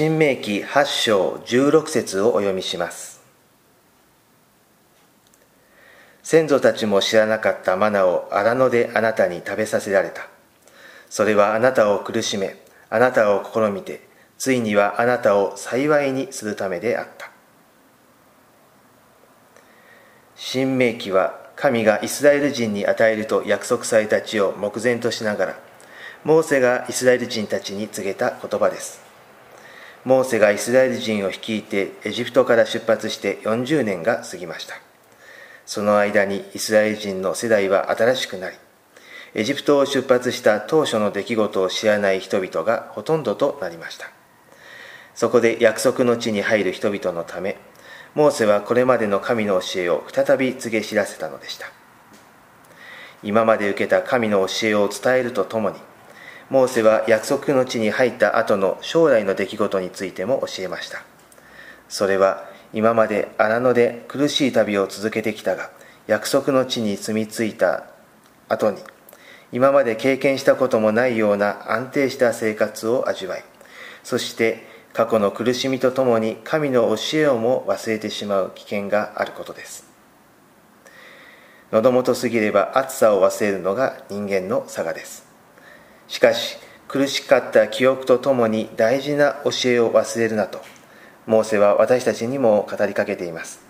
新明記8章16節をお読みします。先祖たちも知らなかったマナを荒野であなたに食べさせられた。それはあなたを苦しめあなたを試みてついにはあなたを幸いにするためであった。新明記は神がイスラエル人に与えると約束された地を目前としながらモーセがイスラエル人たちに告げた言葉です。モーセがイスラエル人を率いてエジプトから出発して40年が過ぎました。その間にイスラエル人の世代は新しくなりエジプトを出発した当初の出来事を知らない人々がほとんどとなりました。そこで約束の地に入る人々のためモーセはこれまでの神の教えを再び告げ知らせたのでした。今まで受けた神の教えを伝えるとともにモーセは約束の地に入った後の将来の出来事についても教えました。それは今まで荒野で苦しい旅を続けてきたが約束の地に住み着いた後に今まで経験したこともないような安定した生活を味わいそして過去の苦しみとともに神の教えをも忘れてしまう危険があることです。喉元すぎれば暑さを忘れるのが人間の差がです。しかし苦しかった記憶とともに大事な教えを忘れるなとモーセは私たちにも語りかけています。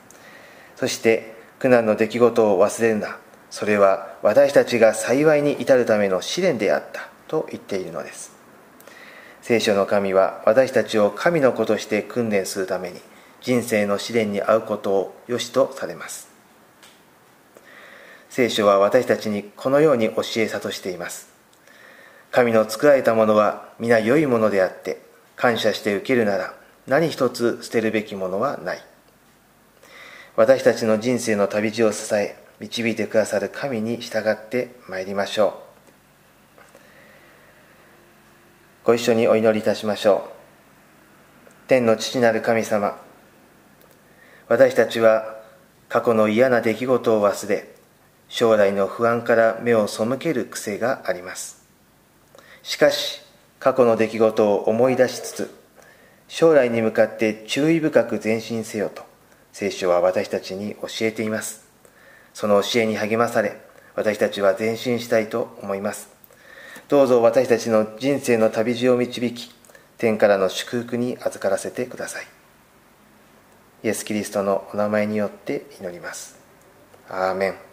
そして苦難の出来事を忘れるなそれは私たちが幸いに至るための試練であったと言っているのです。聖書の神は私たちを神の子として訓練するために人生の試練に遭うことを良しとされます。聖書は私たちにこのように教え諭しています。神の作られたものは皆良いものであって感謝して受けるなら何一つ捨てるべきものはない。私たちの人生の旅路を支え導いてくださる神に従ってまいりましょう。ご一緒にお祈りいたしましょう。天の父なる神様私たちは過去の嫌な出来事を忘れ将来の不安から目を背ける癖があります。しかし過去の出来事を思い出しつつ将来に向かって注意深く前進せよと聖書は私たちに教えています。その教えに励まされ私たちは前進したいと思います。どうぞ私たちの人生の旅路を導き天からの祝福に預からせてください。イエス・キリストのお名前によって祈ります。アーメン。